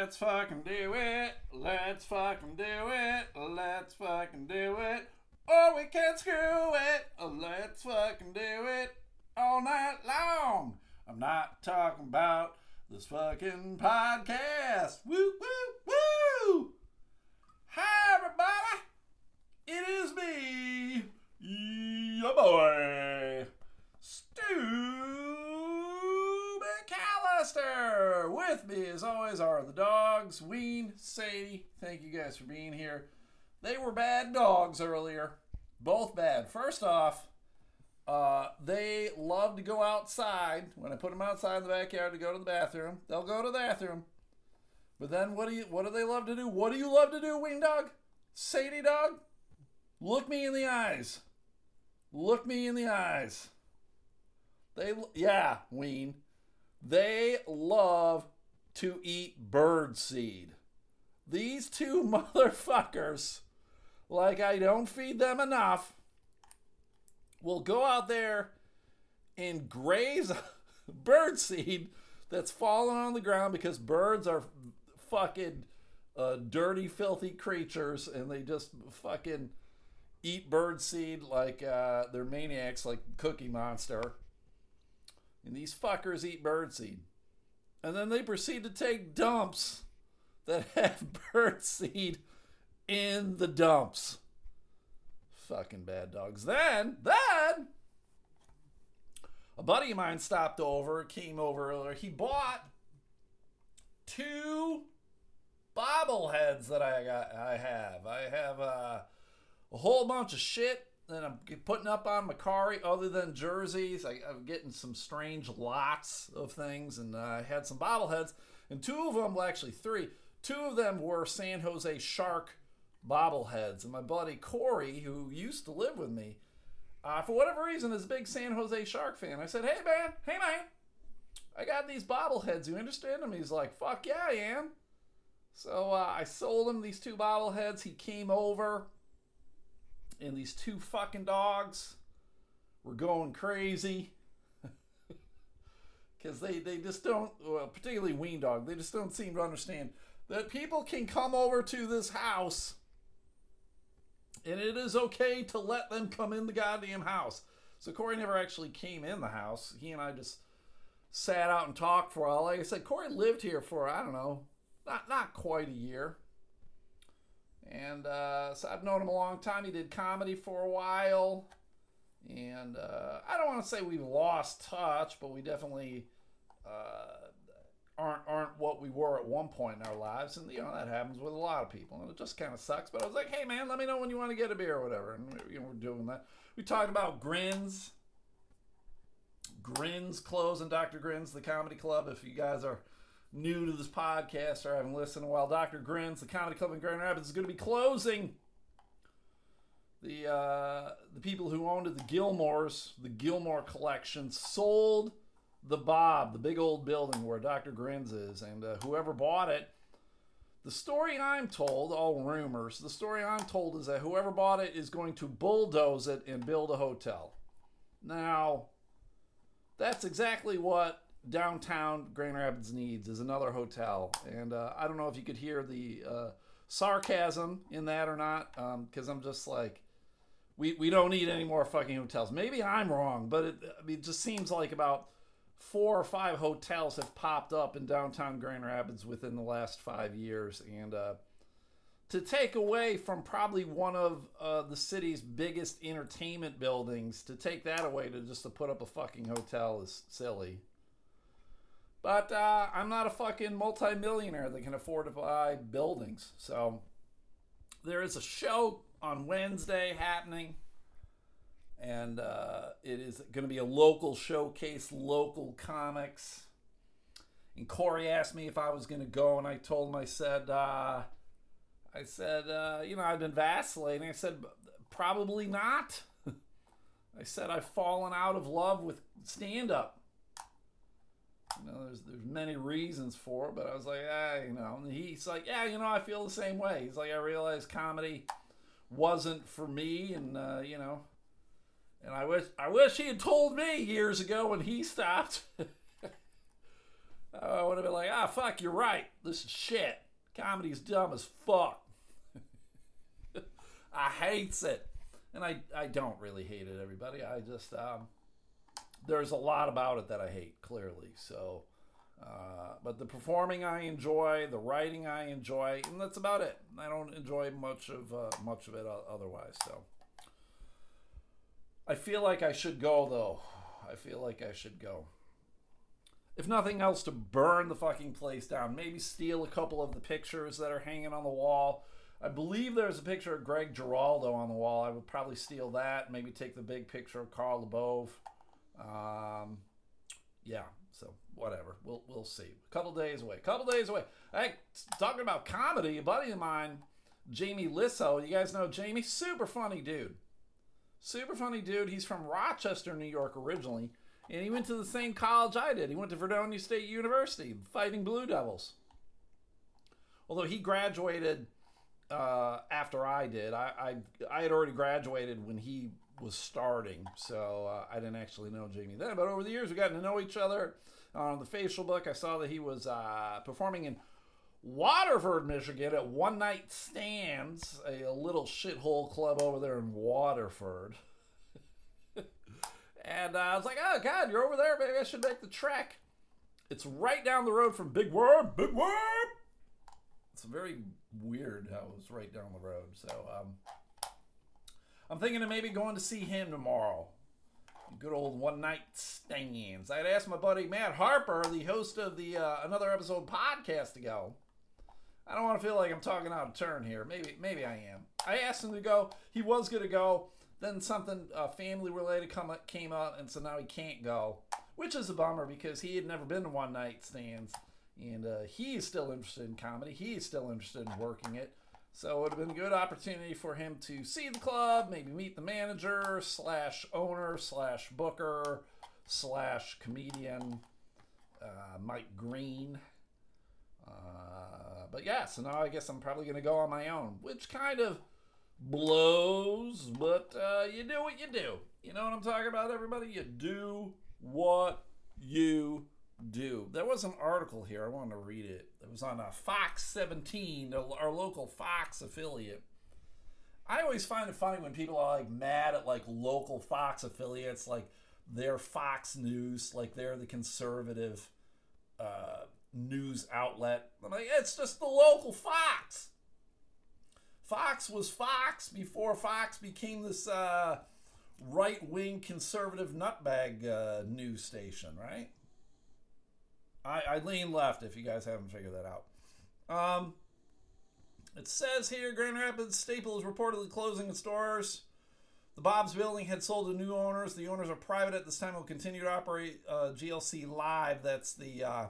Let's fucking do it. Let's fucking do it. Let's fucking do it. Or we can screw it. Let's fucking do it all night long. I'm not talking about this fucking podcast. Woo, woo, woo. Hi, everybody. It is me, your boy, Stu With me, as always, are the dogs, Ween, Sadie. Thank you guys for being here. They were bad dogs earlier. Both bad. First off, uh, they love to go outside. When I put them outside in the backyard to go to the bathroom, they'll go to the bathroom. But then what do you what do they love to do? What do you love to do, Ween Dog? Sadie Dog? Look me in the eyes. Look me in the eyes. They yeah, Ween. They love to eat bird seed. These two motherfuckers, like I don't feed them enough, will go out there and graze bird seed that's fallen on the ground because birds are fucking uh, dirty, filthy creatures and they just fucking eat bird seed like uh, they're maniacs, like Cookie Monster. And these fuckers eat birdseed. And then they proceed to take dumps that have birdseed in the dumps. Fucking bad dogs. Then, then, a buddy of mine stopped over, came over earlier. He bought two bobbleheads that I got. I have. I have uh, a whole bunch of shit that I'm putting up on Mercari, other than jerseys. I, am getting some strange lots of things, and I had some bobbleheads, and two of them, well, actually three, two of them were San Jose Shark bobbleheads. And my buddy Corey, who used to live with me, uh, for whatever reason, is a big San Jose Shark fan. I said, "Hey man, hey man, I got these bobbleheads. You in them?" He's like, "Fuck yeah, I am." So uh, I sold him these two bobbleheads. He came over and these two fucking dogs were going crazy. Because they, they just don't well, particularly ween dog they just don't seem to understand that people can come over to this house and it is okay to let them come in the goddamn house. So corey never actually came in the house. He and i just sat out and talked for a while. Like i said corey lived here for i don't know not not quite a year and uh, so I've known him a long time. He did comedy for a while. And uh, I don't want to say we've lost touch, but we definitely uh, aren't aren't what we were at one point in our lives. And you know that happens with a lot of people, and it just kind of sucks. But I was like, hey man, let me know when you want to get a beer or whatever. And you know, we're doing that. We talked about grins, grins closing Dr. Grins, the comedy club. If you guys are new to this podcast or haven't listened a while Dr. Grins, the comedy club in Grand Rapids, is going to be closing. The uh, the people who owned it, the Gilmores, the Gilmore collection, sold the Bob, the big old building where Dr. Grins is, and uh, whoever bought it. The story I'm told, all rumors, the story I'm told is that whoever bought it is going to bulldoze it and build a hotel. Now, that's exactly what downtown Grand Rapids needs is another hotel. And uh, I don't know if you could hear the uh, sarcasm in that or not, because um, I'm just like, we, we don't need any more fucking hotels. Maybe I'm wrong, but it, I mean, it just seems like about four or five hotels have popped up in downtown Grand Rapids within the last five years. And uh, to take away from probably one of uh, the city's biggest entertainment buildings, to take that away to just to put up a fucking hotel is silly. But uh, I'm not a fucking multimillionaire that can afford to buy buildings. So there is a show on Wednesday happening. And uh, it is going to be a local showcase, local comics. And Corey asked me if I was going to go, and I told him, I said, uh, I said, uh, you know, I've been vacillating. I said, probably not. I said, I've fallen out of love with stand up. You know, there's there's many reasons for it, but I was like, ah, you know. And he's like, yeah, you know, I feel the same way. He's like, I realized comedy wasn't for me, and uh, you know, and I wish I wish he had told me years ago when he stopped. I would have been like, ah, fuck, you're right. This is shit. Comedy's dumb as fuck. I hates it. And I, I don't really hate it, everybody. I just, um, there's a lot about it that I hate, clearly. So, uh, but the performing I enjoy, the writing I enjoy, and that's about it. I don't enjoy much of uh, much of it otherwise. So, I feel like I should go though. I feel like I should go. If nothing else, to burn the fucking place down. Maybe steal a couple of the pictures that are hanging on the wall. I believe there's a picture of Greg Giraldo on the wall. I would probably steal that. Maybe take the big picture of Carl LeBove. Um, yeah, so whatever. We'll we'll see. A couple days away. A couple days away. Hey, talking about comedy, a buddy of mine, Jamie Lissow. You guys know Jamie? Super funny dude. Super funny dude. He's from Rochester, New York originally, and he went to the same college I did. He went to Fredonia State University, Fighting Blue Devils. Although he graduated uh, after I did, I, I I had already graduated when he was starting, so uh, I didn't actually know Jamie then. But over the years, we got to know each other. On the facial book, I saw that he was uh, performing in Waterford, Michigan at One Night Stands, a, a little shithole club over there in Waterford. and uh, I was like, oh, God, you're over there. Maybe I should make the trek. It's right down the road from Big Worm. Big Worm! It's very weird how it was right down the road. So, um, I'm thinking of maybe going to see him tomorrow. Good old one night stands. I had asked my buddy Matt Harper, the host of the uh, another episode podcast, to go. I don't want to feel like I'm talking out of turn here. Maybe maybe I am. I asked him to go. He was going to go. Then something uh, family related come up, came up, and so now he can't go, which is a bummer because he had never been to one night stands, and uh, he is still interested in comedy. He is still interested in working it. So it would have been a good opportunity for him to see the club, maybe meet the manager slash owner slash booker slash comedian uh, Mike Green. Uh, but yeah, so now I guess I'm probably going to go on my own, which kind of blows, but uh, you do what you do. You know what I'm talking about, everybody? You do what you do. There was an article here. I wanted to read it. It was on a uh, Fox 17, our local Fox affiliate. I always find it funny when people are like mad at like local Fox affiliates, like they're Fox News, like they're the conservative uh, news outlet. I'm like, it's just the local Fox. Fox was Fox before Fox became this uh, right wing conservative nutbag uh, news station, right? I, I lean left if you guys haven't figured that out. Um, it says here Grand Rapids Staple is reportedly closing its doors. The Bob's building had sold to new owners. The owners are private at this time. Will continue to operate uh, GLC Live. That's the uh,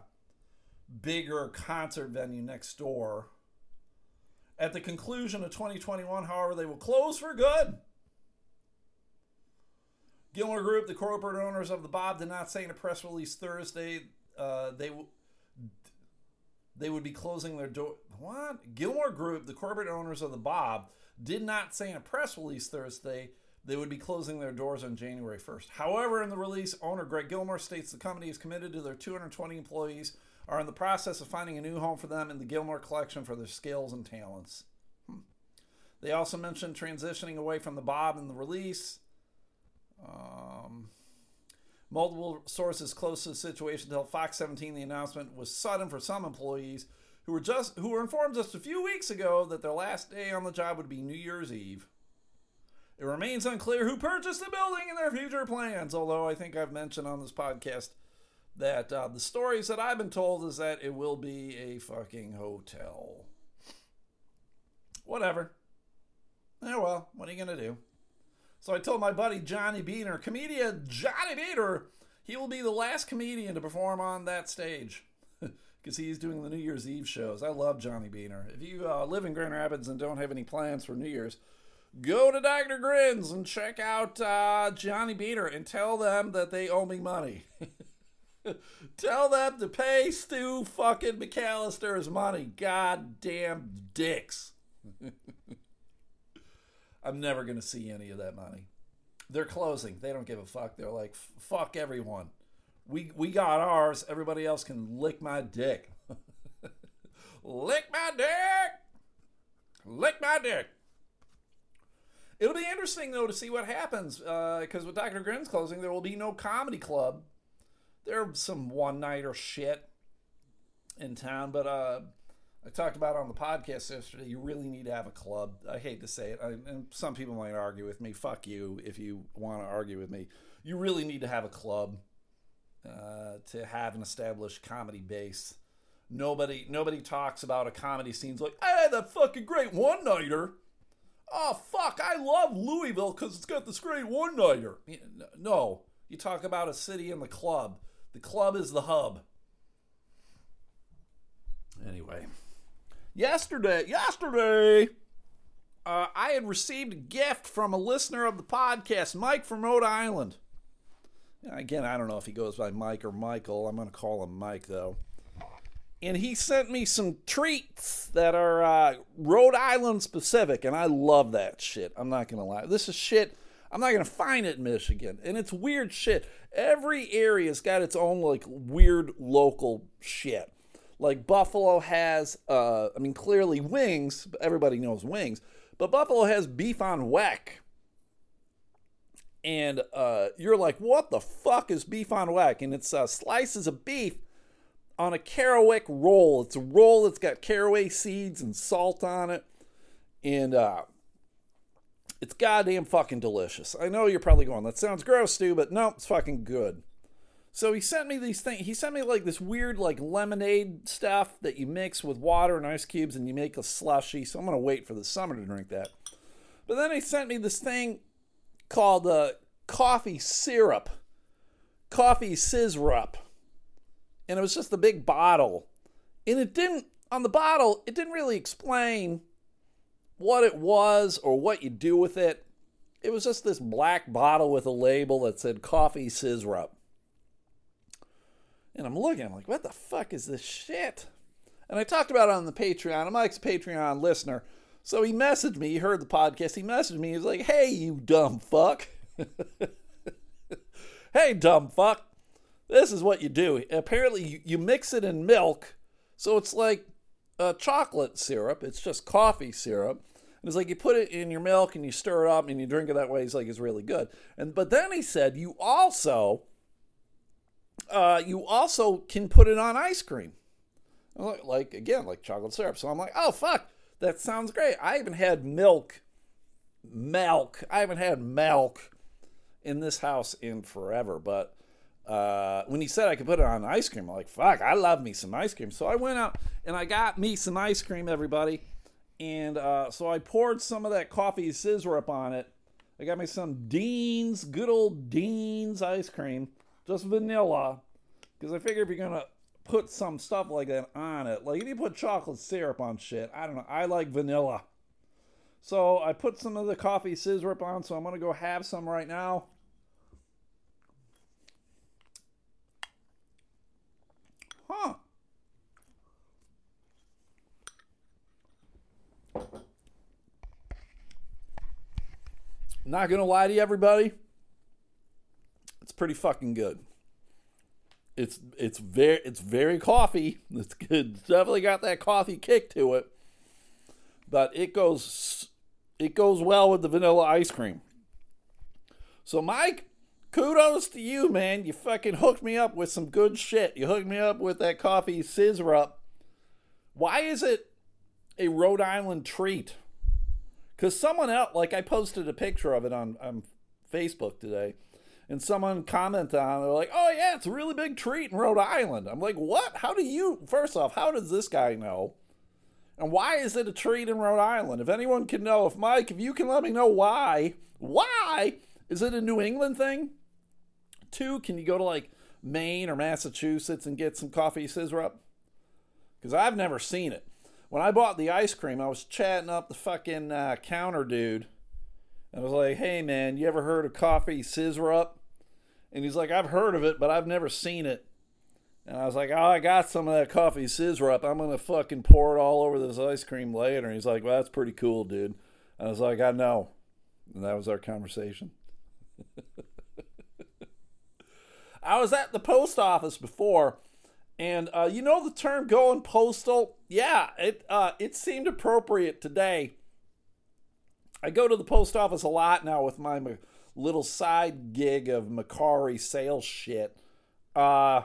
bigger concert venue next door. At the conclusion of 2021, however, they will close for good. Gilmore Group, the corporate owners of the Bob, did not say in a press release Thursday uh, they they would be closing their door. What? Gilmore Group, the corporate owners of the Bob, did not say in a press release Thursday they would be closing their doors on January 1st. However, in the release, owner Greg Gilmore states the company is committed to their 220 employees, are in the process of finding a new home for them in the Gilmore collection for their skills and talents. Hmm. They also mentioned transitioning away from the Bob in the release. Um, Multiple sources close to the situation tell Fox 17 the announcement was sudden for some employees who were just who were informed just a few weeks ago that their last day on the job would be New Year's Eve. It remains unclear who purchased the building and their future plans, although I think I've mentioned on this podcast that uh, the stories that I've been told is that it will be a fucking hotel. Whatever. Yeah, well, what are you going to do? So I told my buddy Johnny Beehner, comedian Johnny Beehner, he will be the last comedian to perform on that stage because he's doing the New Year's Eve shows. I love Johnny Beehner. If you uh, live in Grand Rapids and don't have any plans for New Year's, go to Dr. Grins and check out uh, Johnny Beehner and tell them that they owe me money. tell them to pay Stu fucking McAllister's money. Goddamn dicks. I'm never going to see any of that money. They're closing. They don't give a fuck. They're like, fuck everyone. We we got ours. Everybody else can lick my dick. lick my dick. Lick my dick. It'll be interesting though to see what happens because uh, with Dr. Grin's closing, there will be no comedy club. There's some one nighter shit in town, but uh, I talked about on the podcast yesterday. You really need to have a club. I hate to say it, I, and some people might argue with me. Fuck you if you want to argue with me. You really need to have a club uh, to have an established comedy base. Nobody, nobody talks about a comedy scene's like, hey, that fucking great one nighter oh fuck, I love Louisville because it's got this great one nighter. No, you talk about a city and the club. The club is the hub. Anyway, yesterday, yesterday, uh, I had received a gift from a listener of the podcast, Mike from Rhode Island. Again, I don't know if he goes by Mike or Michael. I'm going to call him Mike though and he sent me some treats that are uh, Rhode Island specific, and I love that shit. I'm not gonna lie. This is shit I'm not gonna find it in Michigan, and it's weird shit. Every area's got its own like weird local shit. Like Buffalo has, uh, I mean, clearly wings. Everybody knows wings, but Buffalo has beef on weck. And uh, you're like, what the fuck is beef on weck? And it's uh, slices of beef on a caraway roll. It's a roll that's got caraway seeds and salt on it. And uh, it's goddamn fucking delicious. I know you're probably going, that sounds gross, Stu, but no, it's fucking good. So he sent me these things. He sent me like this weird, like lemonade stuff that you mix with water and ice cubes and you make a slushy. So I'm to wait for the summer to drink that. But then he sent me this thing called uh, coffee syrup, coffee sizzrup and it was just a big bottle. And it didn't, on the bottle, it didn't really explain what it was or what you do with it. It was just this black bottle with a label that said coffee sizzrup. And I'm looking, I'm like, what the fuck is this shit? And I talked about it on the Patreon. I'm Mike's Patreon listener. So he messaged me, he heard the podcast, he messaged me, he was like, hey, you dumb fuck. hey, dumb fuck this is what you do. Apparently, you, you mix it in milk, so it's like a chocolate syrup. It's just coffee syrup. And it's like you put it in your milk and you stir it up and you drink it that way. He's like, it's really good. And but then he said you also, uh, you also can put it on ice cream, like again, like chocolate syrup. So I'm like, oh fuck, that sounds great. I haven't had milk, milk. I haven't had milk in this house in forever, but uh, when he said I could put it on ice cream, I'm like, fuck, I love me some ice cream. So I went out and I got me some ice cream, everybody. And uh, so I poured some of that coffee sizzrup on it. I got me some Dean's, good old Dean's ice cream, just vanilla. Because I figure if you're to put some stuff like that on it, like if you put chocolate syrup on shit, I don't know, I like vanilla. So I put some of the coffee sizzrup on, so I'm to go have some right now. Huh. Not gonna lie to you, everybody. It's pretty fucking good. It's it's very it's very coffee. It's good. It's definitely got that coffee kick to it. But it goes it goes well with the vanilla ice cream. So Mike, kudos to you, man. You fucking hooked me up with some good shit. You hooked me up with that coffee sizzrup. Why is it a Rhode Island treat? Because someone else, like I posted a picture of it on, on Facebook today, and someone commented on it, they're like, oh yeah, it's a really big treat in Rhode Island. I'm like, what? How do you, first off, how does this guy know? And why is it a treat in Rhode Island? If anyone can know, if Mike, if you can let me know why, why? Is it a New England thing? Two, can you go to like Maine or Massachusetts and get some coffee sizzrup? Because I've never seen it. When I bought the ice cream, I was chatting up the fucking uh, counter dude. And I was like, hey man, you ever heard of coffee sizzrup? And he's like, I've heard of it, but I've never seen it. And I was like, oh, I got some of that coffee sizzrup. I'm going to fucking pour it all over this ice cream later. And he's like, well, that's pretty cool, dude. And I was like, I know. And that was our conversation. I was at the post office before, and uh, you know the term "going postal." Yeah, it uh, it seemed appropriate today. I go to the post office a lot now with my little side gig of Mercari sales shit. Uh,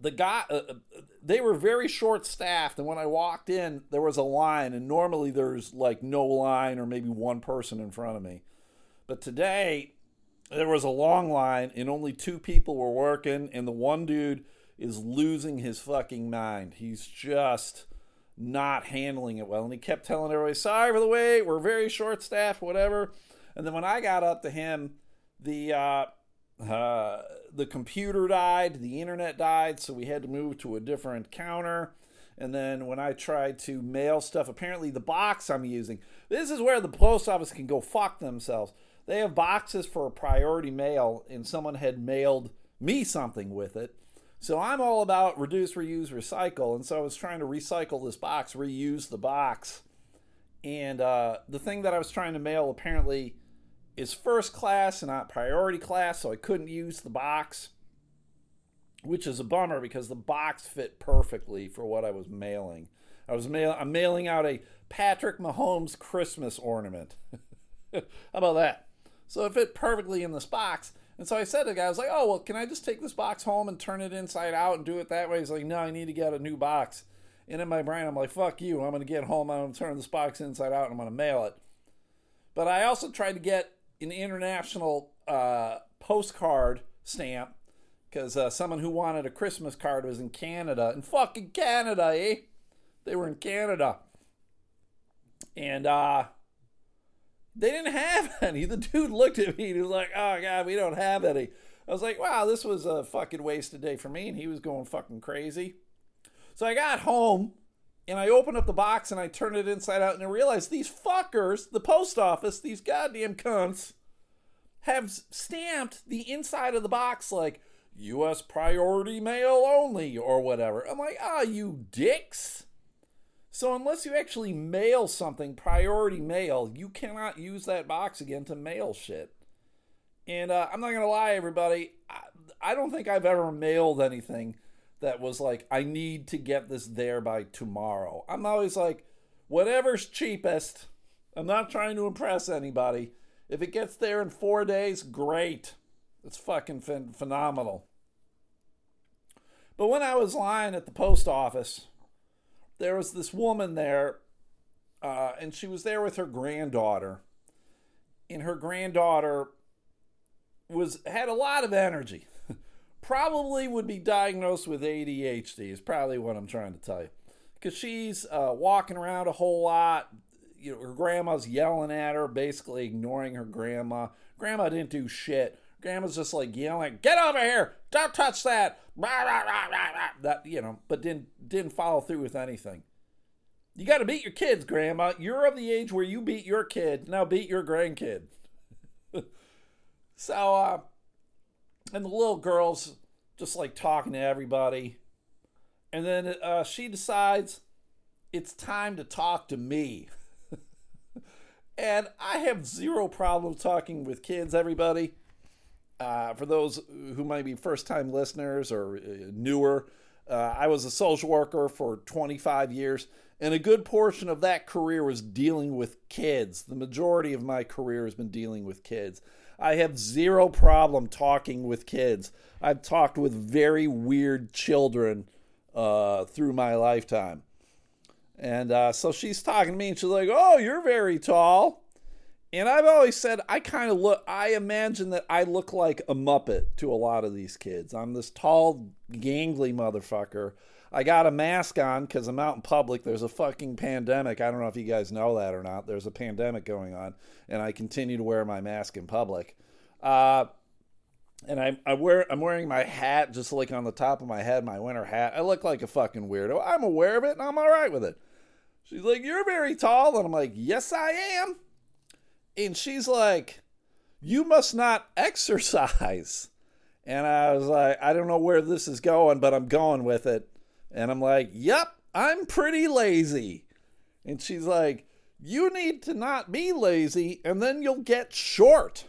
the guy, uh, uh, they were very short staffed, and when I walked in, there was a line, and normally there's like no line or maybe one person in front of me, but today there was a long line, and only two people were working, and the one dude is losing his fucking mind. He's just not handling it well, and he kept telling everybody, "Sorry for the wait, we're very short staffed, whatever." And then when I got up to him, the uh, uh, the computer died, the internet died, so we had to move to a different counter. And then when I tried to mail stuff, apparently the box I'm using, this is where the post office can go fuck themselves. They have boxes for priority mail, and someone had mailed me something with it. So I'm all about reduce, reuse, recycle. And so I was trying to recycle this box, reuse the box. And uh, the thing that I was trying to mail apparently is first class and not priority class, so I couldn't use the box, which is a bummer because the box fit perfectly for what I was mailing. I was mail I'm mailing out a Patrick Mahomes Christmas ornament. How about that? So it fit perfectly in this box. And so I said to the guy, I was like, oh, well, can I just take this box home and turn it inside out and do it that way? He's like, no, I need to get a new box. And in my brain, I'm like, fuck you. I'm going to get home. I'm going to turn this box inside out and I'm going to mail it. But I also tried to get an international uh, postcard stamp because uh, someone who wanted a Christmas card was in Canada. In fucking Canada, eh? They were in Canada. And uh, they didn't have any. The dude looked at me and he was like, oh, God, we don't have any. I was like, wow, this was a fucking wasted day for me. And he was going fucking crazy. So I got home and I open up the box and I turn it inside out and I realize these fuckers, the post office, these goddamn cunts, have stamped the inside of the box like U.S. priority mail only or whatever. I'm like, ah, oh, you dicks. So unless you actually mail something priority mail, you cannot use that box again to mail shit. And uh, I'm not gonna lie, everybody, I, I don't think I've ever mailed anything that was like, I need to get this there by tomorrow. I'm always like, whatever's cheapest. I'm not trying to impress anybody. If it gets there in four days, great. It's fucking ph- phenomenal. But when I was lying at the post office, there was this woman there, uh, and she was there with her granddaughter. And her granddaughter was had a lot of energy probably would be diagnosed with ADHD, is probably what I'm trying to tell you. Because she's uh, walking around a whole lot. You know, her grandma's yelling at her, basically ignoring her grandma. Grandma didn't do shit. Grandma's just like yelling, "Get over here! Don't touch that!" That you know, but didn't didn't follow through with anything. You got to beat your kids, Grandma. You're of the age where you beat your kid. Now beat your grandkid. so, uh, and the little girl's just like talking to everybody. And then uh, she decides it's time to talk to me. and I have zero problem talking with kids, everybody. Uh, for those who might be first time listeners or uh, newer, uh, I was a social worker for 25 years, and a good portion of that career was dealing with kids. The majority of my career has been dealing with kids. I have zero problem talking with kids. I've talked with very weird children uh, through my lifetime. And uh, so she's talking to me and she's like, Oh, you're very tall. And I've always said, I kind of look, I imagine that I look like a Muppet to a lot of these kids. I'm this tall, gangly motherfucker. I got a mask on because I'm out in public. There's a fucking pandemic. I don't know if you guys know that or not. There's a pandemic going on, and I continue to wear my mask in public. Uh, and I, I wear I'm wearing my hat just like on the top of my head, my winter hat. I look like a fucking weirdo. I'm aware of it and I'm all right with it. She's like, "You're very tall," and I'm like, "Yes, I am." And she's like, "You must not exercise." And I was like, "I don't know where this is going, but I'm going with it." And I'm like, "Yep, I'm pretty lazy." And she's like, "You need to not be lazy, and then you'll get short."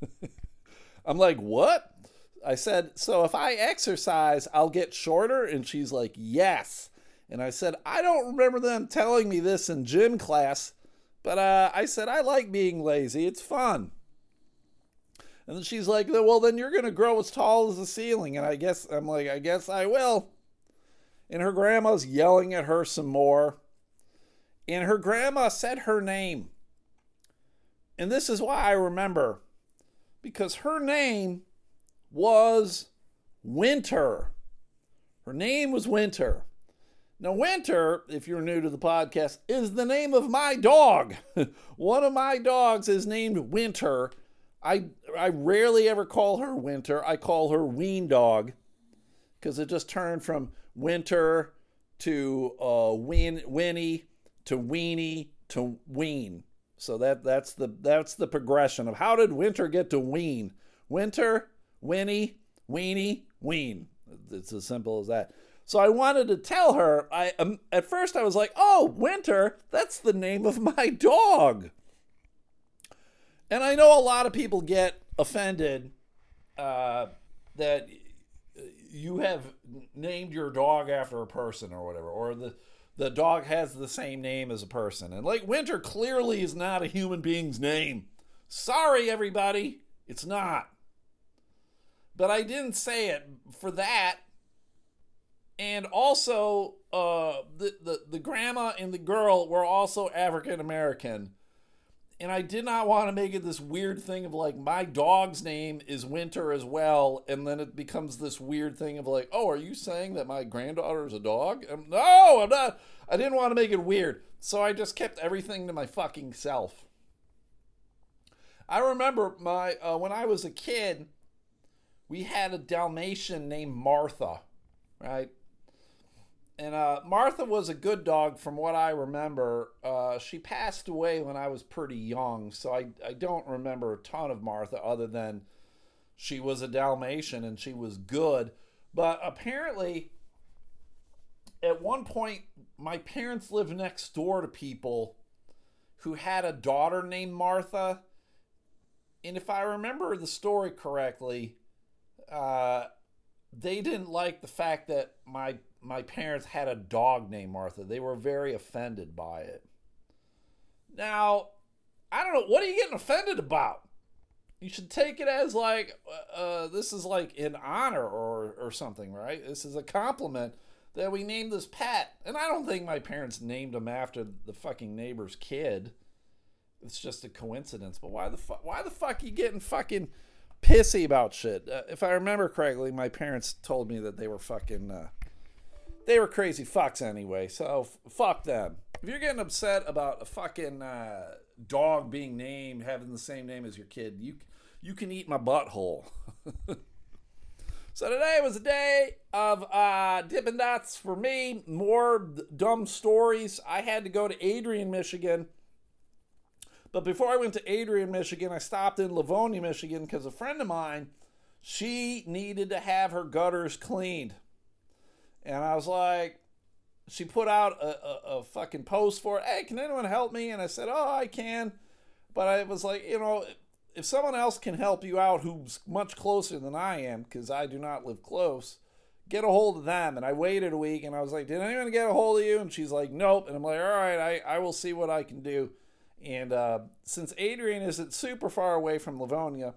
I'm like, what? I said, So if I exercise, I'll get shorter? And she's like, Yes. And I said, I don't remember them telling me this in gym class, but uh, I said, I like being lazy. It's fun. And she's like, Well, then you're going to grow as tall as the ceiling. And I guess, I'm like, I guess I will. And her grandma's yelling at her some more. And her grandma said her name. And this is why I remember because her name was Winter. Her name was Winter. Now, Winter, if you're new to the podcast, is the name of my dog. One of my dogs is named Winter. I I rarely ever call her Winter. I call her Ween Dog because it just turned from Winter to uh, Win, Winnie to Weenie to Ween. So that that's the that's the progression of how did Winter get to Ween? Winter, Winnie, Weenie, Ween. It's as simple as that. So I wanted to tell her. I um, at first I was like, "Oh, Winter, that's the name of my dog." And I know a lot of people get offended uh, that you have named your dog after a person or whatever, or the the dog has the same name as a person. And like Winter clearly is not a human being's name. Sorry, everybody, it's not. But I didn't say it for that. And also, uh, the, the, the grandma and the girl were also African American. And I did not want to make it this weird thing of like, my dog's name is Winter as well. And then it becomes this weird thing of like, oh, are you saying that my granddaughter is a dog? I'm, no, I'm not. I didn't want to make it weird. So I just kept everything to my fucking self. I remember my uh, when I was a kid, we had a Dalmatian named Martha, right? And uh, Martha was a good dog from what I remember. Uh, she passed away when I was pretty young, so I, I don't remember a ton of Martha other than she was a Dalmatian and she was good. But apparently, at one point, my parents lived next door to people who had a daughter named Martha. And if I remember the story correctly, uh, they didn't like the fact that my my parents had a dog named Martha. They were very offended by it. Now, I don't know. What are you getting offended about? You should take it as like uh, uh, this is like an honor or or something, right? This is a compliment that we named this pet. And I don't think my parents named him after the fucking neighbor's kid. It's just a coincidence. But why the fuck? Why the fuck are you getting fucking pissy about shit? Uh, if I remember correctly, my parents told me that they were fucking. Uh, they were crazy fucks anyway. So f- fuck them. If you're getting upset about a fucking uh, dog being named having the same name as your kid, you you can eat my butthole. so today was a day of uh, Dippin' Dots for me. More dumb stories. I had to go to Adrian, Michigan. But before I went to Adrian, Michigan, I stopped in Livonia, Michigan, because a friend of mine, she needed to have her gutters cleaned. And I was like, she put out a, a, a, fucking post for it. Hey, can anyone help me? And I said, oh, I can. But I was like, you know, if someone else can help you out who's much closer than I am, because I do not live close, get a hold of them. And I waited a week and I was like, did anyone get a hold of you? And she's like, nope. And I'm like, all right, I, I will see what I can do. And uh, since Adrian isn't super far away from Livonia,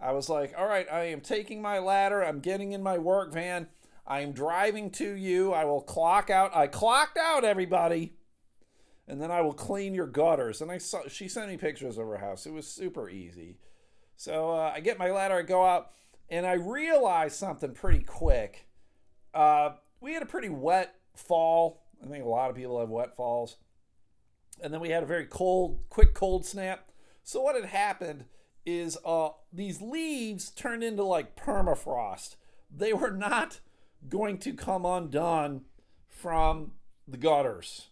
I was like, all right, I am taking my ladder. I'm getting in my work van I am driving to you. I will clock out. I clocked out, everybody. And then I will clean your gutters. And I saw she sent me pictures of her house. It was super easy. So uh, I get my ladder. I go out, and I realize something pretty quick. Uh, we had a pretty wet fall. I think a lot of people have wet falls. And then we had a very cold, quick cold snap. So what had happened is uh, these leaves turned into like permafrost. They were not going to come undone from the gutters.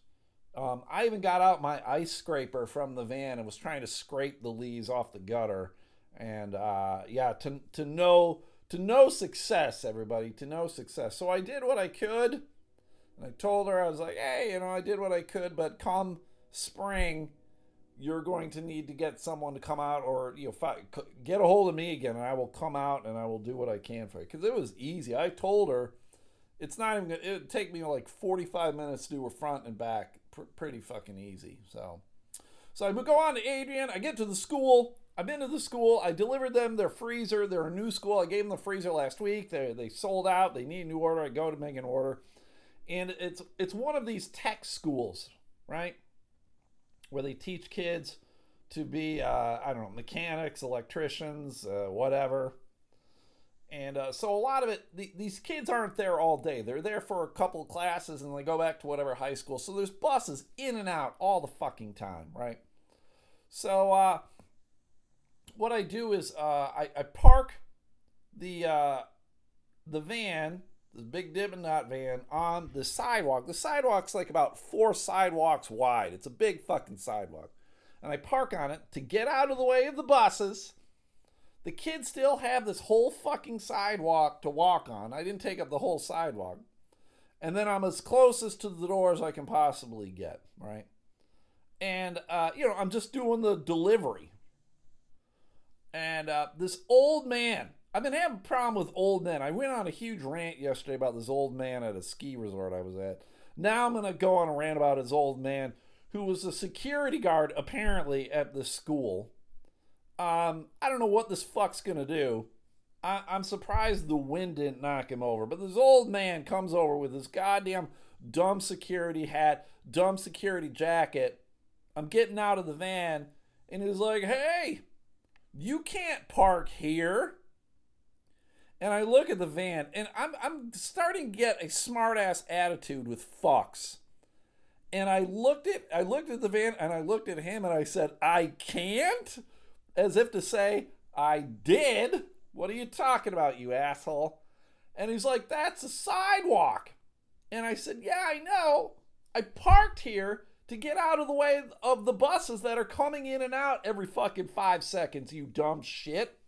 Um, I even got out my ice scraper from the van and was trying to scrape the leaves off the gutter. And uh, yeah, to to no to no success, everybody, to no success. So I did what I could, and I told her I was like, hey, you know, I did what I could, but come spring, you're going to need to get someone to come out or you know fi- get a hold of me again and I will come out and I will do what I can for you because it was easy. I told her it's not even gonna, it'd take me like 45 minutes to do a front and back pr- pretty fucking easy. So so I go on to Adrian. I get to the school. I've been to the school. I delivered them their freezer. They're a new school. I gave them the freezer last week. They they sold out. They need a new order. I go to make an order, and it's it's one of these tech schools, right? where they teach kids to be uh, I don't know mechanics, electricians, uh, whatever. And uh, so a lot of it, the, these kids aren't there all day. They're there for a couple classes and they go back to whatever high school. So there's buses in and out all the fucking time, right? So uh, what I do is uh, I, I park the uh, the van the big Dippin' Dot van on the sidewalk. The sidewalk's like about four sidewalks wide. It's a big fucking sidewalk. And I park on it to get out of the way of the buses. The kids still have this whole fucking sidewalk to walk on. I didn't take up the whole sidewalk. And then I'm as closest to the door as I can possibly get, right? And, uh, you know, I'm just doing the delivery. And uh, this old man, I've been having a problem with old men. I went on a huge rant yesterday about this old man at a ski resort I was at. Now I'm going to go on a rant about his old man who was a security guard apparently at the school. Um, I don't know what this fuck's to do. I, I'm surprised the wind didn't knock him over. But this old man comes over with his goddamn dumb security hat, dumb security jacket. I'm getting out of the van, and he's like, hey, you can't park here and I look at the van, and I'm I'm starting to get a smartass attitude with Fox. And I looked at I looked at the van, and I looked at him, and I said, "I can't," as if to say, "I did." What are you talking about, you asshole? And he's like, "That's a sidewalk." And I said, "Yeah, I know. I parked here." To get out of the way of the buses that are coming in and out every fucking five seconds, you dumb shit.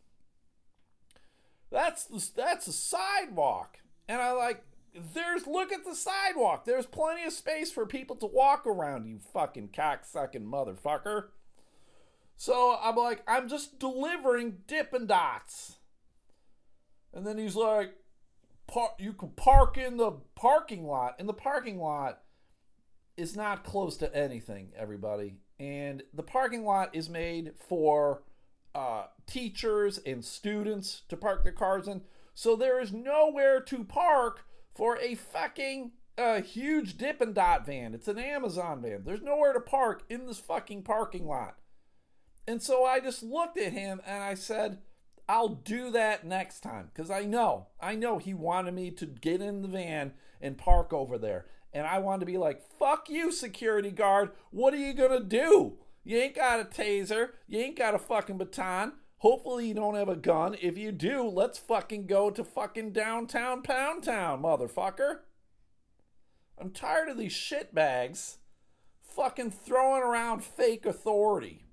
That's the, that's a sidewalk. And I like, there's look at the sidewalk. There's plenty of space for people to walk around, you fucking cocksucking motherfucker. So I'm like, I'm just delivering Dippin' Dots. And then he's like, you can park in the parking lot. And the parking lot is not close to anything, everybody. And the parking lot is made for uh, teachers and students to park their cars in. So there is nowhere to park for a fucking uh, huge Dippin' Dot van. It's an Amazon van. There's nowhere to park in this fucking parking lot. And so I just looked at him and I said, I'll do that next time. Because I know, I know he wanted me to get in the van and park over there. And I wanted to be like, fuck you, security guard. What are you going to do? You ain't got a taser. You ain't got a fucking baton. Hopefully you don't have a gun. If you do, let's fucking go to fucking downtown Pound Town, motherfucker. I'm tired of these shitbags fucking throwing around fake authority.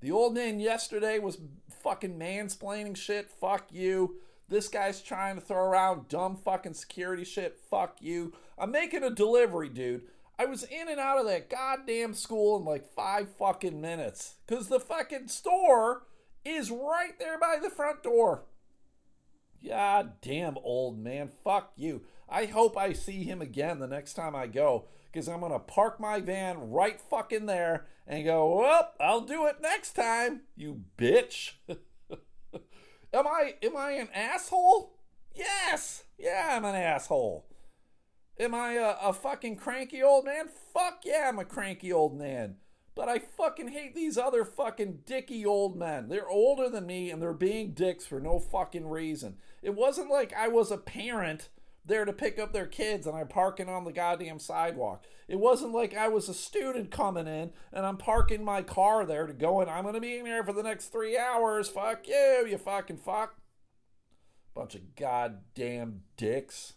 The old man yesterday was fucking mansplaining shit. Fuck you. This guy's trying to throw around dumb fucking security shit. Fuck you. I'm making a delivery, dude. I was in and out of that goddamn school in like five fucking minutes. Because the fucking store is right there by the front door. God damn old man. Fuck you. I hope I see him again the next time I go. Because I'm going to park my van right fucking there and go, well, I'll do it next time, you bitch. am I am I an asshole? Yes. Yeah, I'm an asshole. Am I a, a fucking cranky old man? Fuck yeah, I'm a cranky old man. But I fucking hate these other fucking dicky old men. They're older than me and they're being dicks for no fucking reason. It wasn't like I was a parent there to pick up their kids and I'm parking on the goddamn sidewalk. It wasn't like I was a student coming in and I'm parking my car there to go in. I'm going to be in here for the next three hours. Fuck you, you fucking fuck. Bunch of goddamn dicks.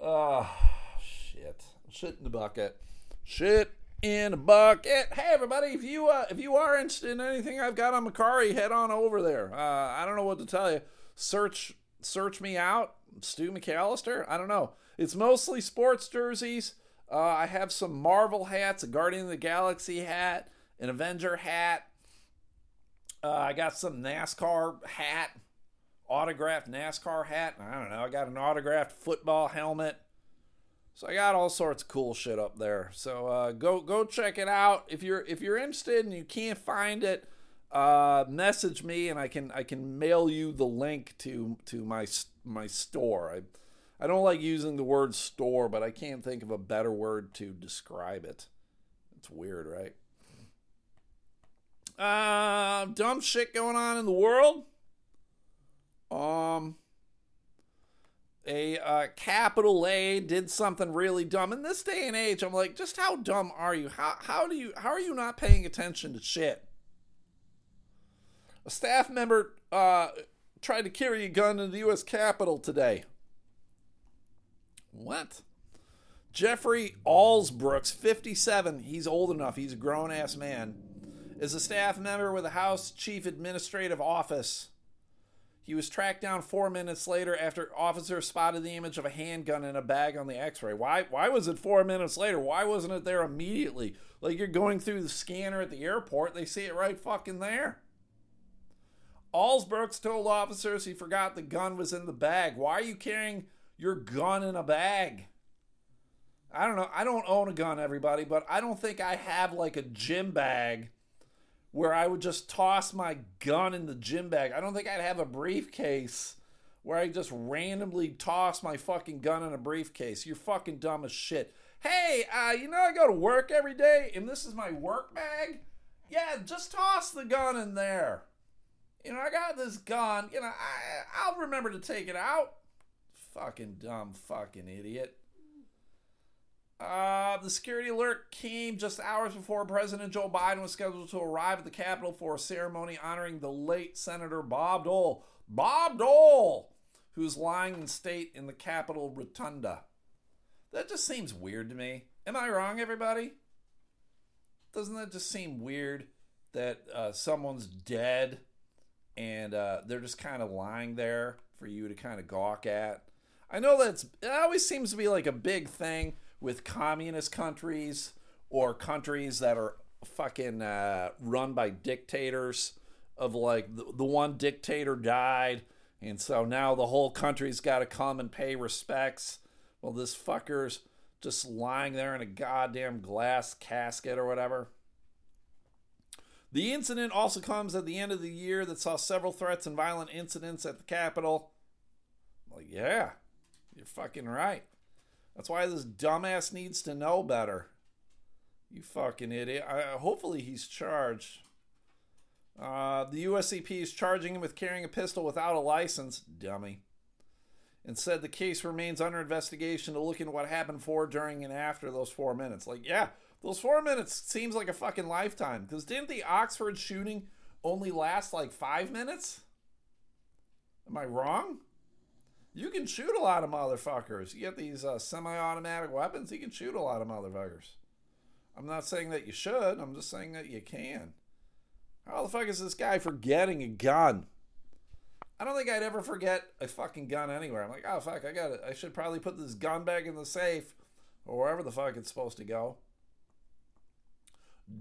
Oh, shit. Shit in the bucket. Shit in a bucket. Hey everybody, if you uh, if you are interested in anything I've got on Mercari, head on over there. Uh, I don't know what to tell you. Search search me out, Stu McAllister. I don't know. It's mostly sports jerseys. Uh, I have some Marvel hats, a Guardian of the Galaxy hat, an Avenger hat. Uh, I got some NASCAR hat, autographed NASCAR hat. I don't know. I got an autographed football helmet. So I got all sorts of cool shit up there. So uh, go go check it out. If you're if you're interested and you can't find it, uh, message me and I can I can mail you the link to to my my store. I I don't like using the word store, but I can't think of a better word to describe it. It's weird, right? Uh, dumb shit going on in the world. Um, a uh, capital A did something really dumb. In this day and age, I'm like, just how dumb are you? How how do you how are you not paying attention to shit? A staff member uh, tried to carry a gun into the U.S. Capitol today. What? Jeffrey Allsbrooks, 57, he's old enough, he's a grown ass man, is a staff member with the House Chief Administrative Office. He was tracked down four minutes later after officers spotted the image of a handgun in a bag on the x ray. Why, why was it four minutes later? Why wasn't it there immediately? Like you're going through the scanner at the airport, they see it right fucking there. Allsbrooks told officers he forgot the gun was in the bag. Why are you carrying your gun in a bag. I don't know. I don't own a gun, everybody, but I don't think I have like a gym bag where I would just toss my gun in the gym bag. I don't think I'd have a briefcase where I just randomly toss my fucking gun in a briefcase. You're fucking dumb as shit. Hey, uh, you know I go to work every day and this is my work bag? Yeah, just toss the gun in there. You know, I got this gun. You know, I I'll remember to take it out. Fucking dumb fucking idiot. Uh, the security alert came just hours before President Joe Biden was scheduled to arrive at the Capitol for a ceremony honoring the late Senator Bob Dole. Bob Dole, who's lying in state in the Capitol Rotunda. That just seems weird to me. Am I wrong, everybody? Doesn't that just seem weird that uh, someone's dead and uh, they're just kind of lying there for you to kind of gawk at? I know that's it always seems to be like a big thing with communist countries or countries that are fucking uh, run by dictators of like the, the one dictator died and so now the whole country's got to come and pay respects well this fucker's just lying there in a goddamn glass casket or whatever the incident also comes at the end of the year that saw several threats and violent incidents at the capitol like yeah you're fucking right. That's why this dumbass needs to know better. You fucking idiot. Hopefully he's charged. Uh, the USCP is charging him with carrying a pistol without a license. Dummy. And said the case remains under investigation to look into what happened for, during, and after those four minutes. Like, yeah, those four minutes seems like a fucking lifetime. Because didn't the Oxford shooting only last like five minutes? Am I wrong? you can shoot a lot of motherfuckers. You get these uh, semi-automatic weapons, you can shoot a lot of motherfuckers. I'm not saying that you should. I'm just saying that you can. How the fuck is this guy forgetting a gun? I don't think I'd ever forget a fucking gun anywhere. I'm like, oh fuck, I got it. I should probably put this gun back in the safe or wherever the fuck it's supposed to go.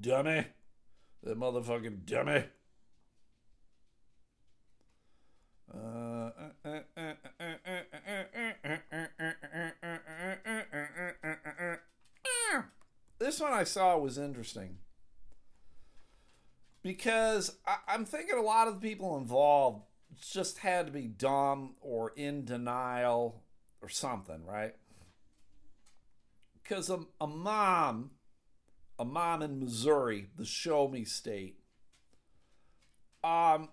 Dummy. The motherfucking dummy. Uh, this one I saw was interesting because I, am thinking a lot of the people involved just had to be dumb or in denial or something, right? Because a, a mom, a mom in Missouri, the show me state, um,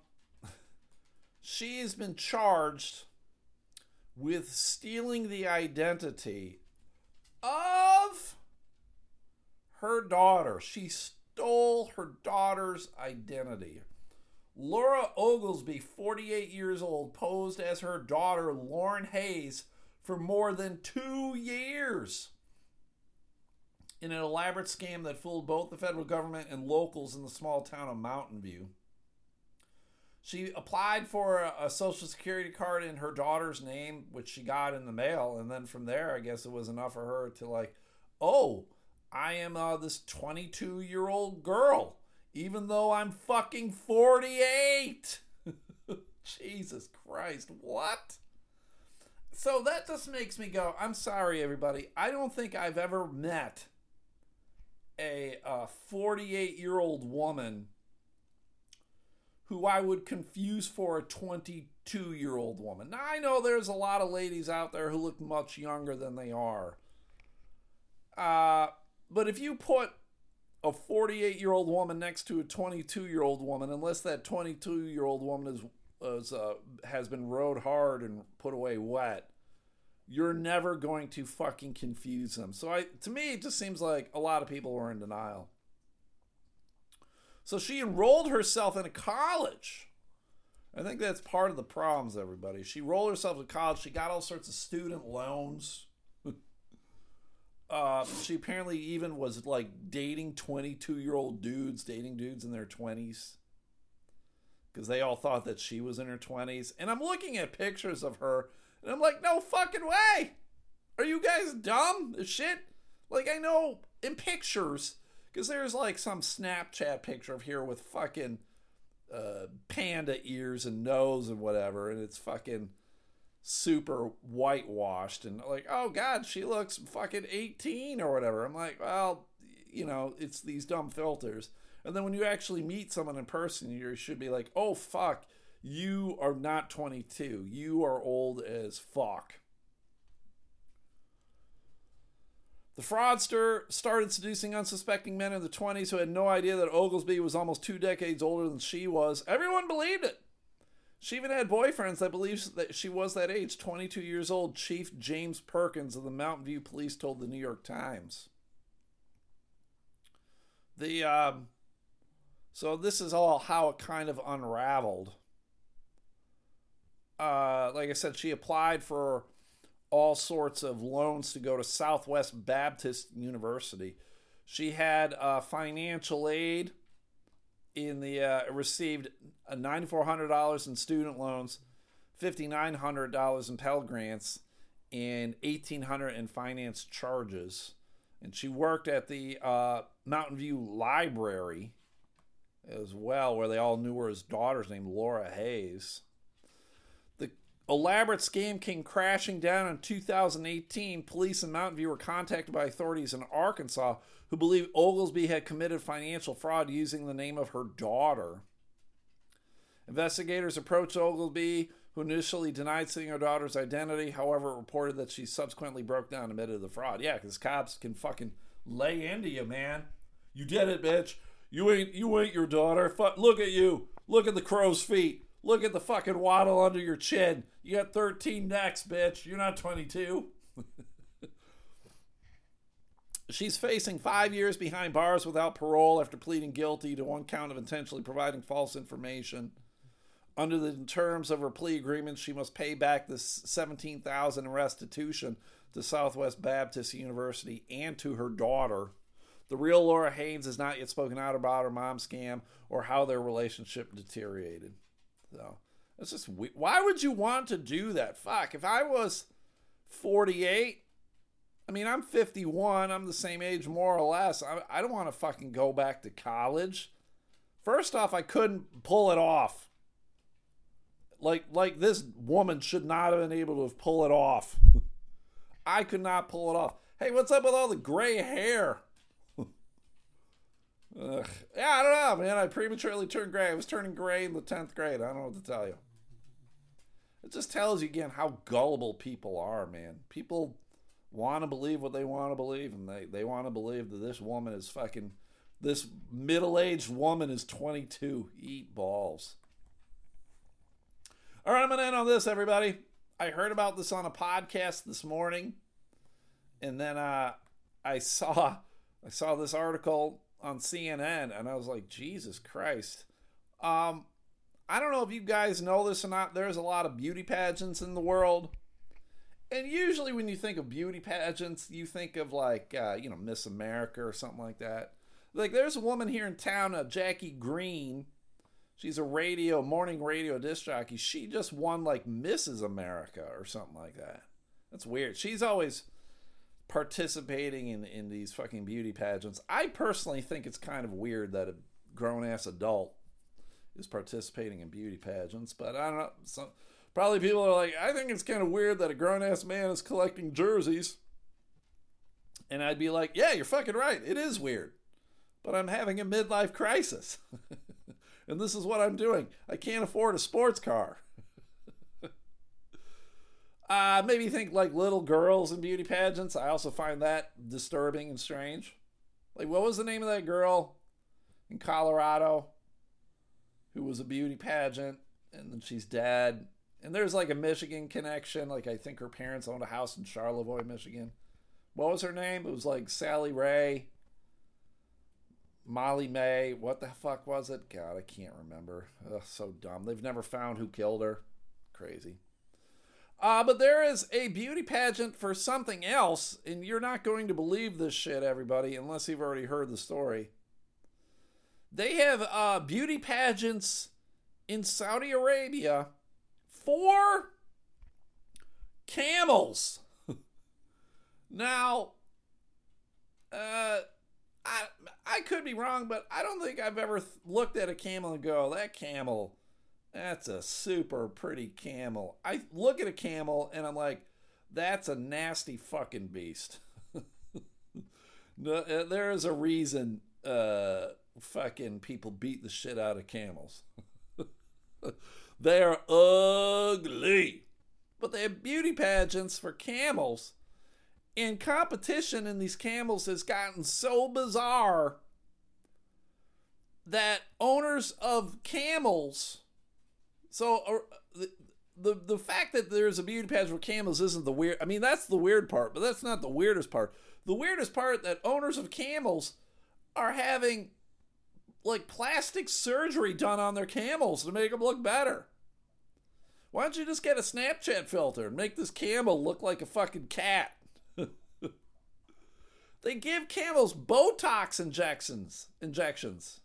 she has been charged with stealing the identity of her daughter. She stole her daughter's identity. Laura Oglesby, 48 years old, posed as her daughter, Lauren Hayes, for more than two years in an elaborate scam that fooled both the federal government and locals in the small town of Mountain View. She applied for a, social security card in her daughter's name, which she got in the mail, and then from there, I guess it was enough for her to like oh, I am uh, this 22 year old girl, even though I'm fucking 48. Jesus Christ, what? So that just makes me go, I'm sorry, everybody. I don't think I've ever met a 48 year old woman who I would confuse for a 22 year old woman. Now, I know there's a lot of ladies out there who look much younger than they are. Uh, but if you put a 48 year old woman next to a 22 year old woman, unless that 22 year old woman is, is uh, has been rode hard and put away wet, you're never going to fucking confuse them. So I, to me, it just seems like a lot of people were in denial. So she enrolled herself in a college. I think that's part of the problems, everybody. She enrolled herself in college. She got all sorts of student loans. uh, she apparently even was like dating 22 year old dudes, dating dudes in their 20s. Because they all thought that she was in her 20s. And I'm looking at pictures of her, and I'm like, no fucking way! Are you guys dumb shit? Like, I know in pictures because there's like some Snapchat picture of here with fucking uh, panda ears and nose and whatever, and it's fucking super whitewashed and like, oh god, she looks fucking 18 or whatever. I'm like, well, you know, it's these dumb filters. And then when you actually meet someone in person, you should be like, oh fuck, you are not 22. You are old as fuck. The fraudster started seducing unsuspecting men in the 20s who had no idea that Oglesby was almost two decades older than she was. Everyone believed it. She even had boyfriends that believed that she was that age. 22 years old, Chief James Perkins of the Mountain View Police told the New York Times. The um, so this is all how it kind of unraveled. Uh, like I said, she applied for all sorts of loans to go to Southwest Baptist University. She had uh, financial aid in the uh, received ninety four hundred dollars in student loans, fifty nine hundred dollars in Pell grants, and eighteen hundred in finance charges. And she worked at the uh, Mountain View Library as well, where they all knew her as daughter's name, Laura Hayes elaborate scam came crashing down in 2018. Police in Mountain View were contacted by authorities in Arkansas who believed Oglesby had committed financial fraud using the name of her daughter. Investigators approached Oglesby, who initially denied seeing her daughter's identity. However, reported that she subsequently broke down and admitted the fraud. Yeah, because cops can fucking lay into you, man. You did it, bitch. You ain't you ain't your daughter. Fuck, look at you. Look at the crow's feet. Look at the fucking waddle under your chin. You got 13 necks, bitch. You're not 22. She's facing five years behind bars without parole after pleading guilty to one count of intentionally providing false information. Under the terms of her plea agreement, she must pay back this 17000 in restitution to Southwest Baptist University and to her daughter. The real Laura Haynes has not yet spoken out about her mom scam or how their relationship deteriorated. So That's just why would you want to do that? Fuck, if I was 48, I mean, I'm 51, I'm the same age more or less. I, I don't want to fucking go back to college. First off, I couldn't pull it off. Like like this woman should not have been able to pull it off. I could not pull it off. Hey, what's up with all the gray hair? Ugh. Yeah, I don't know, man. I prematurely turned gray. I was turning gray in the 10th grade. I don't know what to tell you. It just tells you again how gullible people are, man. People want to believe what they want to believe, and they, they want to believe that this woman is fucking. This middle aged woman is 22. Eat balls. All right, I'm going to end on this, everybody. I heard about this on a podcast this morning, and then uh, I saw I saw this article on CNN, and I was like, Jesus Christ. Um, I don't know if you guys know this or not. There's a lot of beauty pageants in the world. And usually, when you think of beauty pageants, you think of like, uh, you know, Miss America or something like that. Like, there's a woman here in town, uh, Jackie Green. She's a radio, morning radio disc jockey. She just won like Mrs. America or something like that. That's weird. She's always participating in, in these fucking beauty pageants. I personally think it's kind of weird that a grown ass adult is participating in beauty pageants, but I don't know. Some, probably people are like, I think it's kind of weird that a grown ass man is collecting jerseys. And I'd be like, yeah, you're fucking right. It is weird. But I'm having a midlife crisis. and this is what I'm doing. I can't afford a sports car. Uh, maybe think like little girls in beauty pageants. I also find that disturbing and strange. Like, what was the name of that girl in Colorado who was a beauty pageant and then she's dead? And there's like a Michigan connection. Like, I think her parents owned a house in Charlevoix, Michigan. What was her name? It was like Sally Ray. Molly May, what the fuck was it? God, I can't remember. Ugh, so dumb. They've never found who killed her. Crazy. Uh, but there is a beauty pageant for something else, and you're not going to believe this shit, everybody, unless you've already heard the story. They have uh, beauty pageants in Saudi Arabia for camels. now, uh, I I could be wrong, but I don't think I've ever th- looked at a camel and go, that camel, that's a super pretty camel. I look at a camel and I'm like, that's a nasty fucking beast. no, uh, there is a reason uh, fucking people beat the shit out of camels. They're ugly. But they have beauty pageants for camels and competition in these camels has gotten so bizarre that owners of camels so uh, the, the the fact that there's a beauty pageant for camels isn't the weird i mean that's the weird part but that's not the weirdest part the weirdest part that owners of camels are having like plastic surgery done on their camels to make them look better why don't you just get a snapchat filter and make this camel look like a fucking cat they give camels Botox injections. Injections.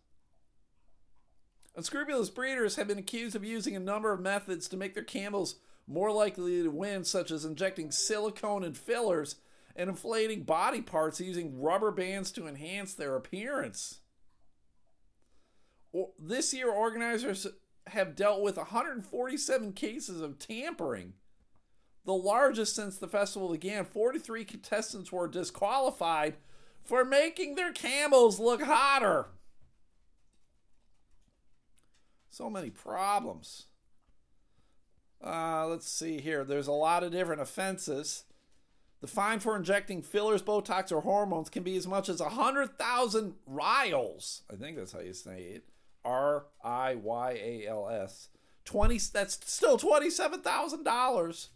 Unscrupulous breeders have been accused of using a number of methods to make their camels more likely to win, such as injecting silicone and fillers and inflating body parts using rubber bands to enhance their appearance. This year, organizers have dealt with 147 cases of tampering the largest since the festival began. 43 contestants were disqualified for making their camels look hotter. So many problems. Uh, let's see here. There's a lot of different offenses. The fine for injecting fillers, Botox, or hormones can be as much as 100,000 riyals. I think that's how you say it. R I Y A L S. 20 that's still $27,000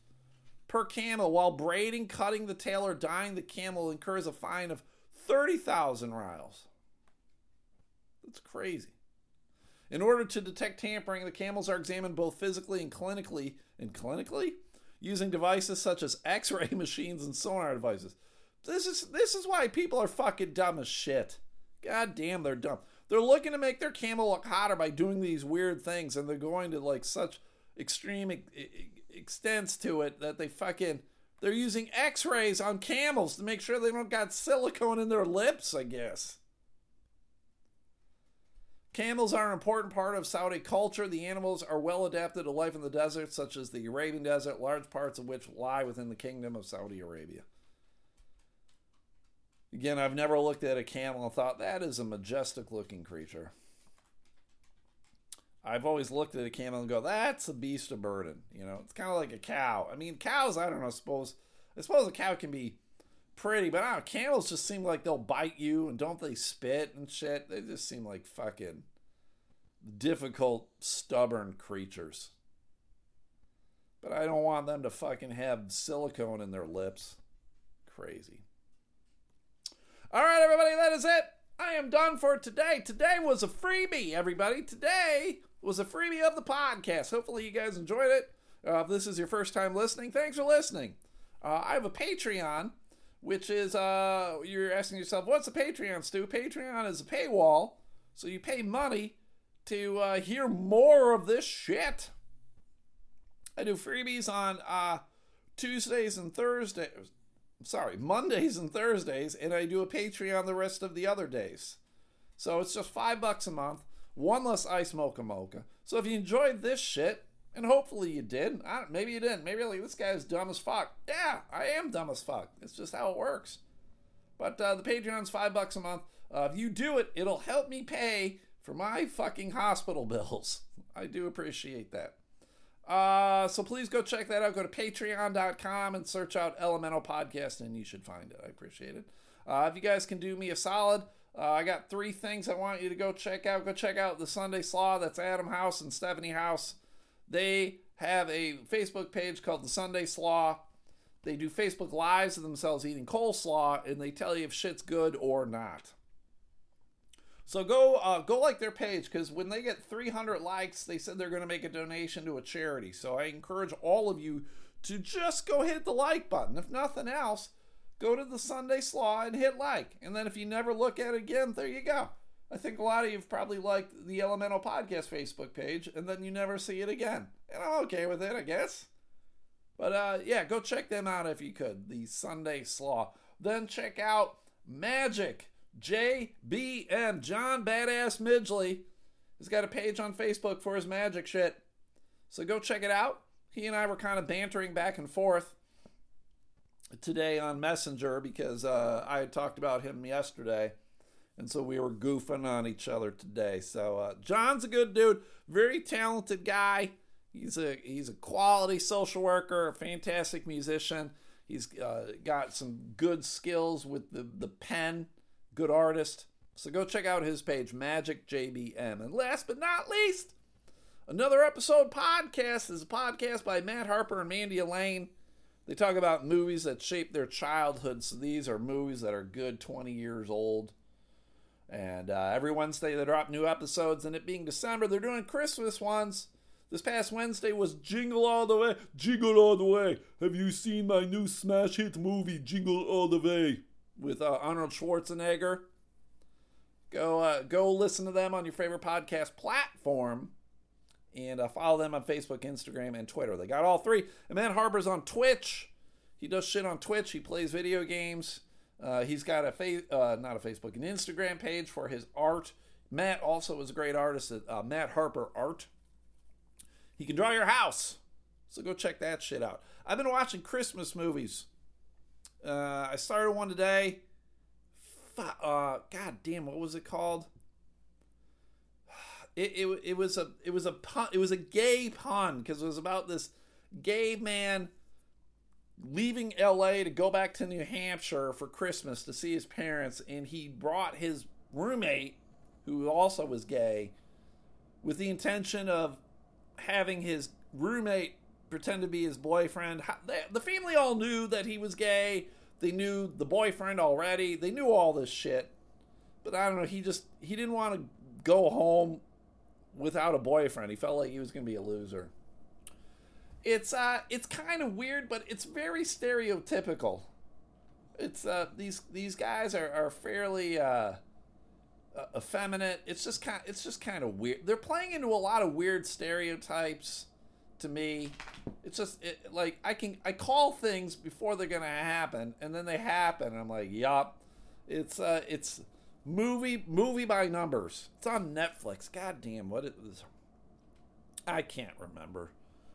per camel, while braiding, cutting the tail, or dyeing the camel incurs a fine of 30,000 riyals. That's crazy. In order to detect tampering, the camels are examined both physically and clinically, and clinically using devices such as X-ray machines and sonar devices. This is this is why people are fucking dumb as shit. God damn, they're dumb. They're looking to make their camel look hotter by doing these weird things, and they're going to like such extreme extents to it that they fucking they're using x-rays on camels to make sure they don't got silicone in their lips, I guess. Camels are an important part of Saudi culture. The animals are well adapted to life in the desert, such as the Arabian Desert, large parts of which lie within the kingdom of Saudi Arabia. Again, I've never looked at a camel and thought that is a majestic looking creature. I've always looked at a camel and go, that's a beast of burden. You know, it's kind of like a cow. I mean, cows, I don't know, I suppose, I suppose a cow can be pretty, but I don't know, camels just seem like they'll bite you and don't they spit and shit? They just seem like fucking difficult, stubborn creatures. But I don't want them to fucking have silicone in their lips. Crazy. All right, everybody, that is it. I am done for today. Today was a freebie, everybody. Today was a freebie of the podcast. Hopefully, you guys enjoyed it. Uh, if this is your first time listening, thanks for listening. Uh, I have a Patreon, which is uh, you're asking yourself, what's a Patreon, Stu? Patreon is a paywall, so you pay money to uh, hear more of this shit. I do freebies on uh, Tuesdays and Thursdays. sorry, Mondays and Thursdays, and I do a Patreon the rest of the other days. So it's just five bucks a month, one less ice mocha mocha. So if you enjoyed this shit, and hopefully you did, maybe you didn't. Maybe like, this guy's dumb as fuck. Yeah, I am dumb as fuck. It's just how it works. But uh, the Patreon's five bucks a month. Uh, if you do it, it'll help me pay for my fucking hospital bills. I do appreciate that. Uh, so please go check that out. Go to patreon.com and search out Elemental Podcast, and you should find it. I appreciate it. Uh, if you guys can do me a solid, uh, I got three things I want you to go check out. Go check out the Sunday Slaw. That's Adam House and Stephanie House. They have a Facebook page called the Sunday Slaw. They do Facebook Lives of themselves eating coleslaw, and they tell you if shit's good or not. So go uh, go like their page because when they get 300 likes, they said they're going to make a donation to a charity. So I encourage all of you to just go hit the like button. If nothing else, go to the Sunday Slaw and hit like. And then if you never look at it again, there you go. I think a lot of you have probably liked the Elemental Podcast Facebook page, and then you never see it again. And I'm okay with it, I guess. But uh, yeah, go check them out if you could. The Sunday Slaw. Then check out Magic JBM, John Badass Midgley, He's got a page on Facebook for his magic shit. So go check it out. He and I were kind of bantering back and forth today on Messenger because uh, I had talked about him yesterday. And so we were goofing on each other today. So uh, John's a good dude, very talented guy. He's a he's a quality social worker, a fantastic musician. He's uh, got some good skills with the the pen good artist. So go check out his page, Magic JBM. And last but not least, another episode podcast is a podcast by Matt Harper and Mandy Elaine. They talk about movies that shaped their childhood. So these are movies that are good 20 years old. And uh, every Wednesday they drop new episodes. And it being December, they're doing Christmas ones. This past Wednesday was Jingle All the Way. Jingle All the Way. Have you seen my new smash hit movie, Jingle All the Way? with uh, Arnold Schwarzenegger. Go uh, go listen to them on your favorite podcast platform, and uh, follow them on Facebook, Instagram, and Twitter. They got all three. And Matt Harper's on Twitch. He does shit on Twitch. He plays video games. Uh, he's got a fa- uh, not a Facebook, an Instagram page for his art. Matt also is a great artist at uh, Matt Harper Art. He can draw your house, so go check that shit out. I've been watching Christmas movies uh, I started one today. Uh, God damn, what was it called? It, it, it was a it was a pun it was a gay pun because it was about this gay man leaving LA to go back to New Hampshire for Christmas to see his parents and he brought his roommate who also was gay with the intention of having his roommate pretend to be his boyfriend. The family all knew that he was gay. They knew the boyfriend already. They knew all this shit. But I don't know. He just he didn't want to go home without a boyfriend. He felt like he was going to be a loser. It's uh it's kind of weird, but it's very stereotypical. It's uh these these guys are are fairly uh effeminate. It's just kind it's just kind of weird. They're playing into a lot of weird stereotypes to me. It's just it, like I can I call things before they're gonna happen, and then they happen. And I'm like, yup. It's uh, it's movie movie by numbers. It's on Netflix. God damn, what it was. I can't remember.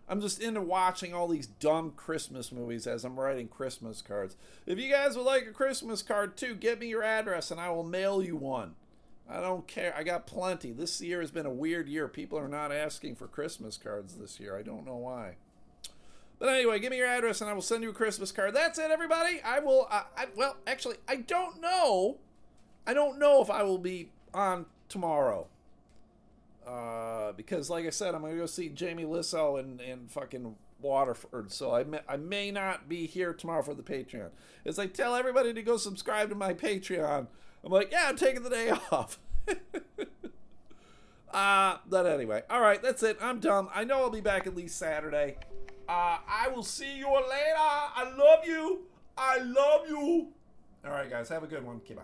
I'm just into watching all these dumb Christmas movies as I'm writing Christmas cards. If you guys would like a Christmas card too, get me your address and I will mail you one. I don't care. I got plenty. This year has been a weird year. People are not asking for Christmas cards this year. I don't know why. But anyway, give me your address and I will send you a Christmas card. That's it, everybody. I will. Uh, I, well, actually, I don't know. I don't know if I will be on tomorrow. Uh, because, like I said, I'm going to go see Jamie Lissow and, and fucking Waterford. So I may, I may not be here tomorrow for the Patreon. As I tell everybody to go subscribe to my Patreon I'm like, yeah, I'm taking the day off. uh, but anyway, all right, that's it. I'm done. I know I'll be back at least Saturday. Uh, I will see you later. I love you. I love you. All right, guys, have a good one. Okay, bye.